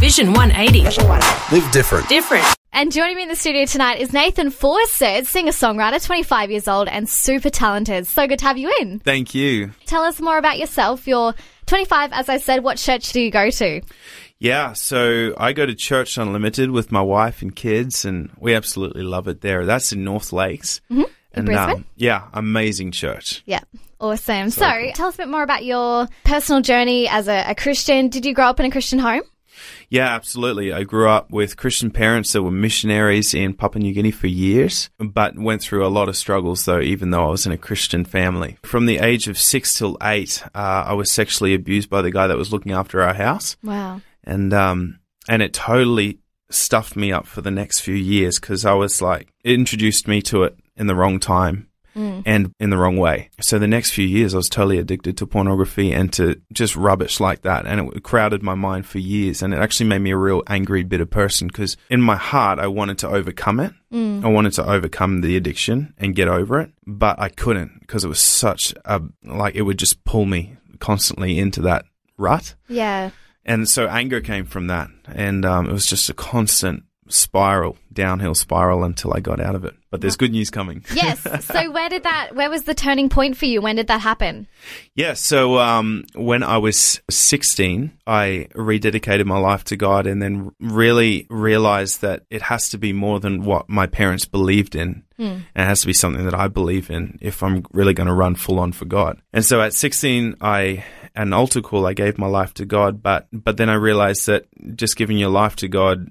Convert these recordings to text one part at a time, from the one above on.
Vision 180. Live different. Different. And joining me in the studio tonight is Nathan Fawcett, singer songwriter, 25 years old, and super talented. So good to have you in. Thank you. Tell us more about yourself. You're 25, as I said. What church do you go to? Yeah, so I go to Church Unlimited with my wife and kids, and we absolutely love it there. That's in North Lakes. Mm-hmm. In and Brisbane? um, yeah, amazing church. Yeah. Awesome. So, tell us a bit more about your personal journey as a, a Christian. Did you grow up in a Christian home? Yeah, absolutely. I grew up with Christian parents that were missionaries in Papua New Guinea for years, but went through a lot of struggles though, even though I was in a Christian family. From the age of six till eight, uh, I was sexually abused by the guy that was looking after our house. Wow. and um and it totally stuffed me up for the next few years because I was like it introduced me to it in the wrong time and in the wrong way. So the next few years I was totally addicted to pornography and to just rubbish like that and it crowded my mind for years and it actually made me a real angry bitter person because in my heart I wanted to overcome it. I wanted to overcome the addiction and get over it, but I couldn't because it was such a like it would just pull me constantly into that rut Yeah. and so anger came from that, and um, it was just a constant spiral, downhill spiral until I got out of it. But there's good news coming. Yes. so, where did that, where was the turning point for you? When did that happen? Yeah, so um, when I was 16, I rededicated my life to God and then really realized that it has to be more than what my parents believed in. And it has to be something that I believe in if I'm really going to run full on for God. And so at 16, I an altar call, I gave my life to God, but but then I realized that just giving your life to God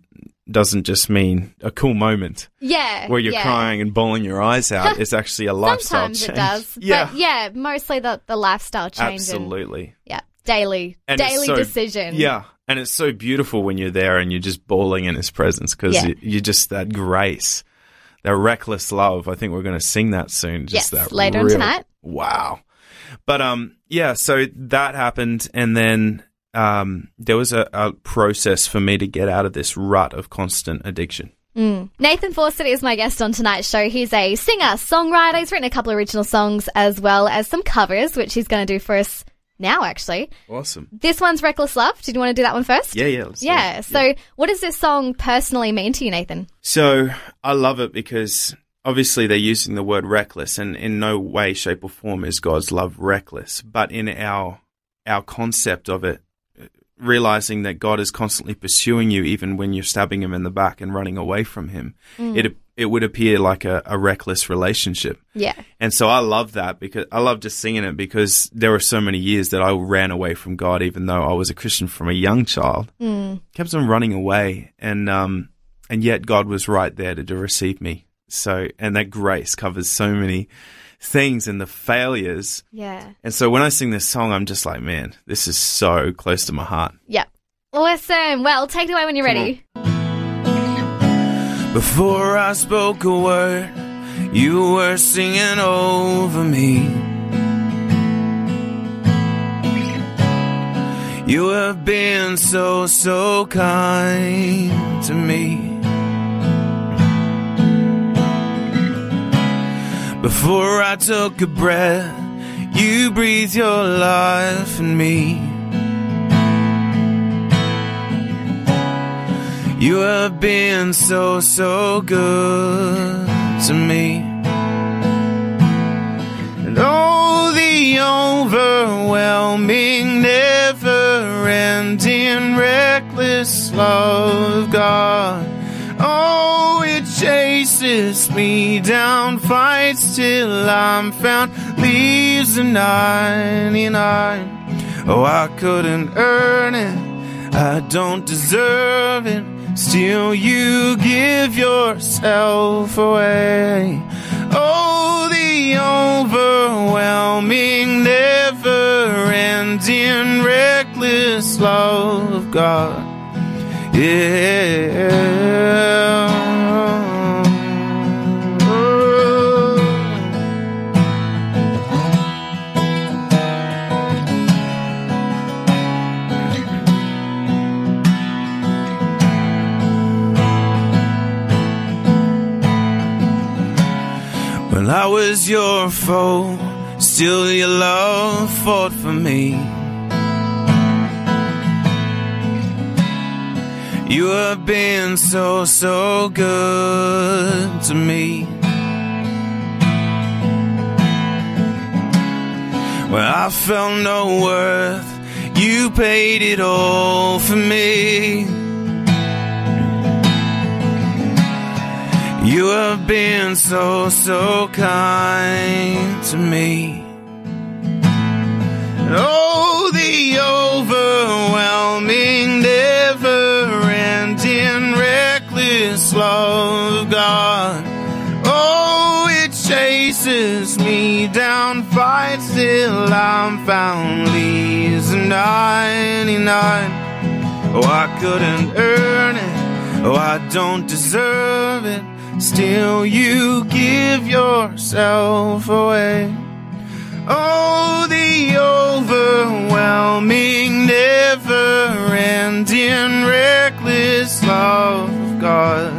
doesn't just mean a cool moment Yeah. where you're yeah. crying and bawling your eyes out. It's actually a lifestyle Sometimes change. it does. Yeah, But yeah, mostly the, the lifestyle change. and- absolutely. yeah. Daily, And daily so- decision. Yeah. And it's so beautiful when you're there and you're just bawling in his presence because Yeah. you, you're just that grace, that reckless love. I think we're going to sing that soon. Just Yes, that later on real- tonight. Wow. But um, yeah. So that happened, and then um, there was a, a process for me to get out of this rut of constant addiction. Nathan Fawcett is my guest on tonight's show. He's a singer, songwriter. He's written a couple of original songs as well as some covers, which he's going to do for us now, actually. Awesome. This one's Reckless Love. Did you want to do that one first? Yeah, yeah. Yeah. So, what does this song personally mean to you, Nathan? So I love it because obviously they're using the word reckless, and in no way, shape, or form is God's love reckless. But in our our concept of it, realizing that God is constantly pursuing you, even when you're stabbing Him in the back and running away from Him, it it would appear like a, a reckless relationship. Yeah. And so I love that because I love just singing it because there were so many years that I ran away from God, even though I was a Christian from a young child. Mm. Kept on running away, and um, and yet God was right there to, to receive me. So, and that grace covers so many things and the failures. Yeah. And so when I sing this song, I'm just like, man, this is so close to my heart. Yeah. Awesome. Well, take it away when you're ready. Before I spoke a word, you were singing over me. You have been so, so kind to me. Before I took a breath, you breathed your life in me. You have been so, so good to me. And oh, the overwhelming, never ending, reckless love of God. Chases me down, fights till I'm found, leaves the 99. Oh, I couldn't earn it, I don't deserve it. Still, you give yourself away. Oh, the overwhelming, never ending, reckless love of God. When I was your foe, still your love fought for me. You have been so, so good to me. When I felt no worth, you paid it all for me. You have been so, so kind to me. Oh, the overwhelming, never ending, reckless love of God. Oh, it chases me down, fights till I'm found, leaves a 99. Oh, I couldn't earn it. Oh, I don't deserve it. Still, you give yourself away. Oh, the overwhelming, never ending, reckless love of God.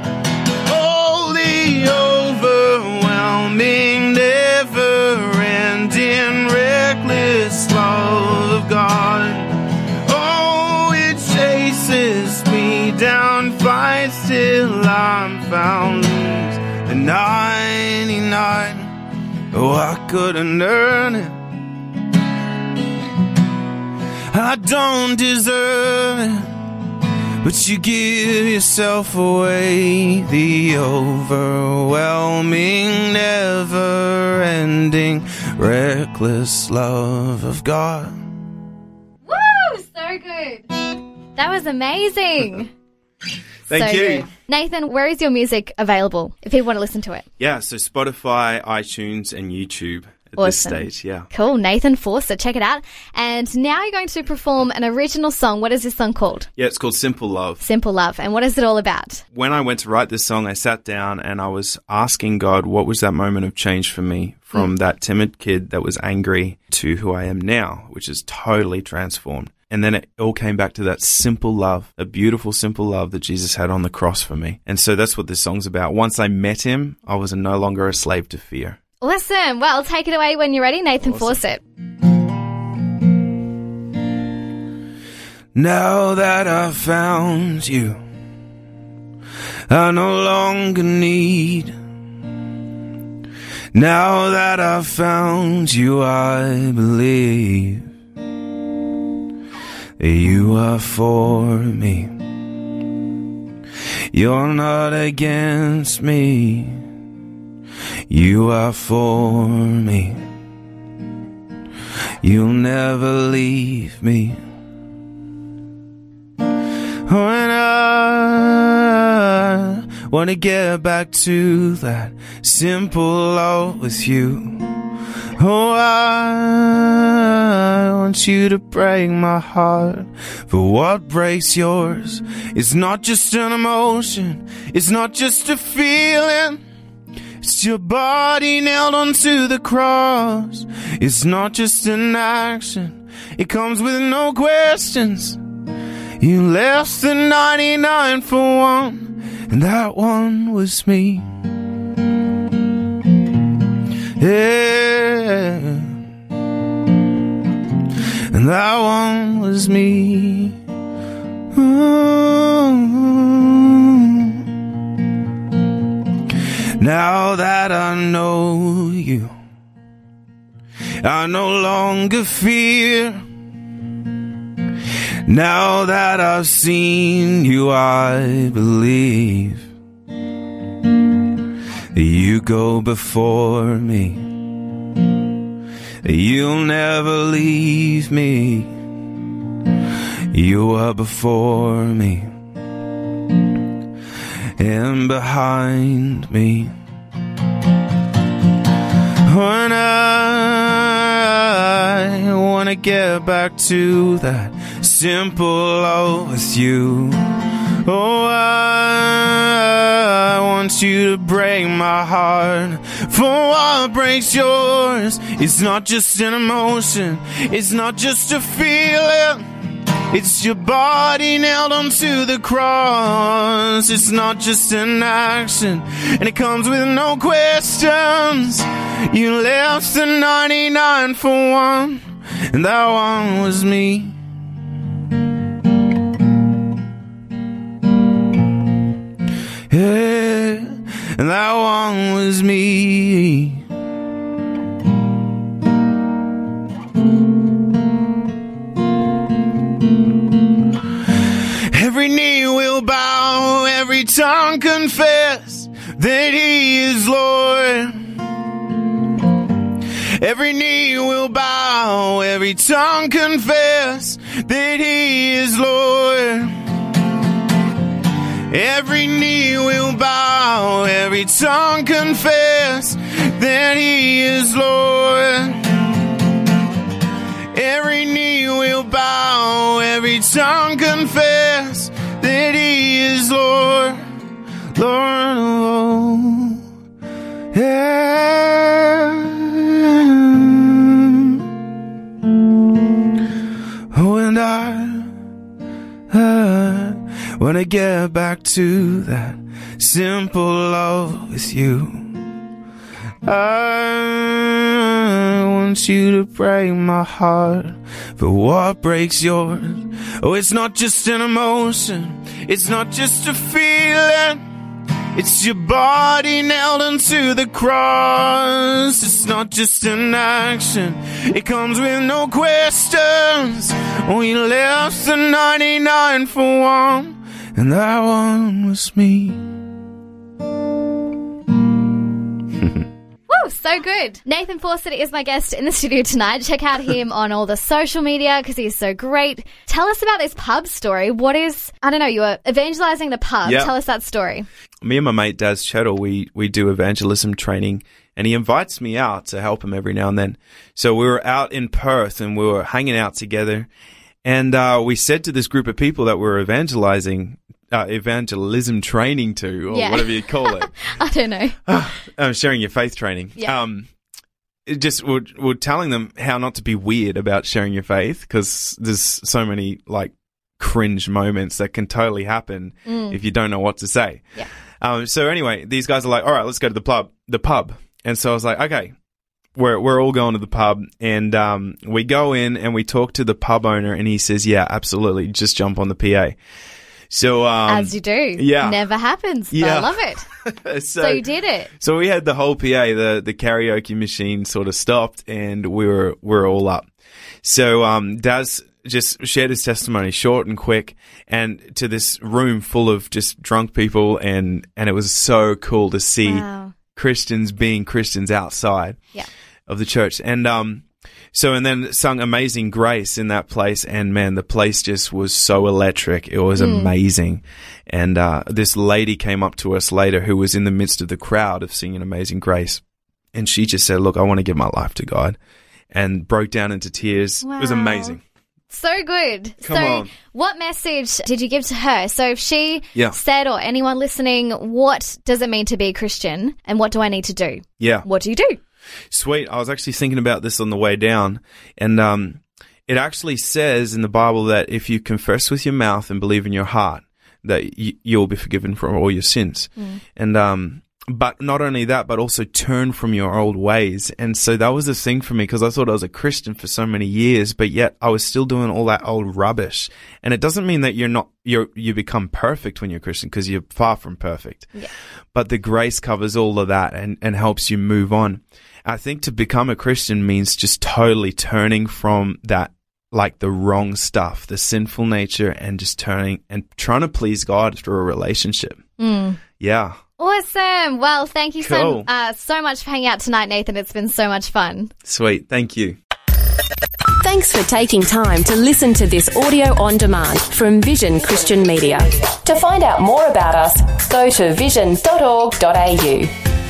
Overwhelming, never ending, reckless love of God. Oh, it chases me down, fights till I'm found. Leaves the 99. Oh, I couldn't earn it. I don't deserve it. But you give yourself away, the overwhelming, never ending, reckless love of God. Woo! So good. That was amazing. Thank so you. Good. Nathan, where is your music available if people want to listen to it? Yeah, so Spotify, iTunes, and YouTube at this Awesome. stage. Yeah. Cool. Nathan Fawcett, check it out. And now you're going to perform an original song. What is this song called? Yeah, it's called Simple Love. Simple Love. And what is it all about? When I went to write this song, I sat down and I was asking God, what was that moment of change for me from hmm. that timid kid that was angry to who I am now, which is totally transformed. And then it all came back to that simple love, a beautiful, simple love that Jesus had on the cross for me. And so that's what this song's about. Once I met him, I was no longer a slave to fear. Awesome. Well, take it away when you're ready, Nathan Fawcett. Now that I've found you, I no longer need. Now that I've found you, I believe that you are for me. You're not against me. You are for me. You'll never leave me. When I wanna get back to that simple love with you. Oh, I want you to break my heart. For what breaks yours is not just an emotion, it's not just a feeling. It's your body nailed onto the cross. It's not just an action, it comes with no questions. You left the 99 for one, and that one was me. Yeah. And that one was me. Now that I know you, I no longer fear. Now that I've seen you, I believe you go before me. You'll never leave me. You are before me and behind me. When I wanna get back to that simple love with you. Oh, I want you to break my heart. For what breaks yours It's not just an emotion, it's not just a feeling. It's your body nailed onto the cross. It's not just an action, and it comes with no questions. You left the 99 for one, and that one was me. Yeah, and that one was me. Will bow, every tongue confess that He is Lord. Every knee will bow, every tongue confess that He is Lord. Every knee will bow, every tongue confess that He is Lord. Every knee will bow, every tongue confess that He is Lord, Lord all. Yeah. Oh, and I, I wanna get back to that simple love with you. I want you to break my heart for what breaks yours. Oh, it's not just an emotion, it's not just a feeling. It's your body nailed into the cross. It's not just an action, it comes with no questions. We left the 99 for one, and that one was me. So good. Nathan Fawcett is my guest in the studio tonight. Check out him on all the social media because he's so great. Tell us about this pub story. What is, I don't know, you were evangelizing the pub. Yeah. Tell us that story. me and my mate Daz Chettle, we we do evangelism training, and he invites me out to help him every now and then. So we were out in Perth, and we were hanging out together, and uh, we said to this group of people that we were evangelizing, uh, evangelism training to, or Yeah. whatever you call it, I don't know. um, sharing your faith training. Yeah. Um, it just we're, we're telling them how not to be weird about sharing your faith because there's so many like cringe moments that can totally happen if you don't know what to say. Yeah. Um, so anyway, these guys are like, all right, let's go to the pub, the pub. And so I was like, okay, we're, we're all going to the pub and, um, we go in and we talk to the pub owner and he says, yeah, absolutely. Just jump on the PA. So, um, As you do. yeah. Never happens. Yeah. I love it. so, So you did it. so we had the whole PA, the, the karaoke machine sort of stopped and we were, we were all up. So, um, Daz just shared his testimony short and quick and to this room full of just drunk people and, and it was so cool to see Wow. Christians being Christians outside Yeah. of the church. And, um, So, and then sung Amazing Grace in that place. And man, the place just was so electric. It was amazing. And, uh, this lady came up to us later who was in the midst of the crowd of singing Amazing Grace. And she just said, look, I want to give my life to God and broke down into tears. It was amazing. So good. Come so, on. what message did you give to her? So, if she Yeah. said, or anyone listening, what does it mean to be a Christian and what do I need to do? Yeah. What do you do? Sweet. I was actually thinking about this on the way down, and um, it actually says in the Bible that if you confess with your mouth and believe in your heart, that y- you'll be forgiven for all your sins. And um, but not only that, but also turn from your old ways. And so that was the thing for me because I thought I was a Christian for so many years, but yet I was still doing all that old rubbish. And it doesn't mean that you're not you're you become perfect when you're Christian because you're far from perfect. Yeah. But the grace covers all of that and and helps you move on. I think to become a Christian means just totally turning from that like the wrong stuff, the sinful nature, and just turning and trying to please God through a relationship. Mm. Yeah. Awesome. Well, thank you so, uh, so much for hanging out tonight, Nathan. It's been so much fun. Sweet. Thank you. Thanks for taking time to listen to this audio on demand from Vision Christian Media. To find out more about us, go to vision.org.au.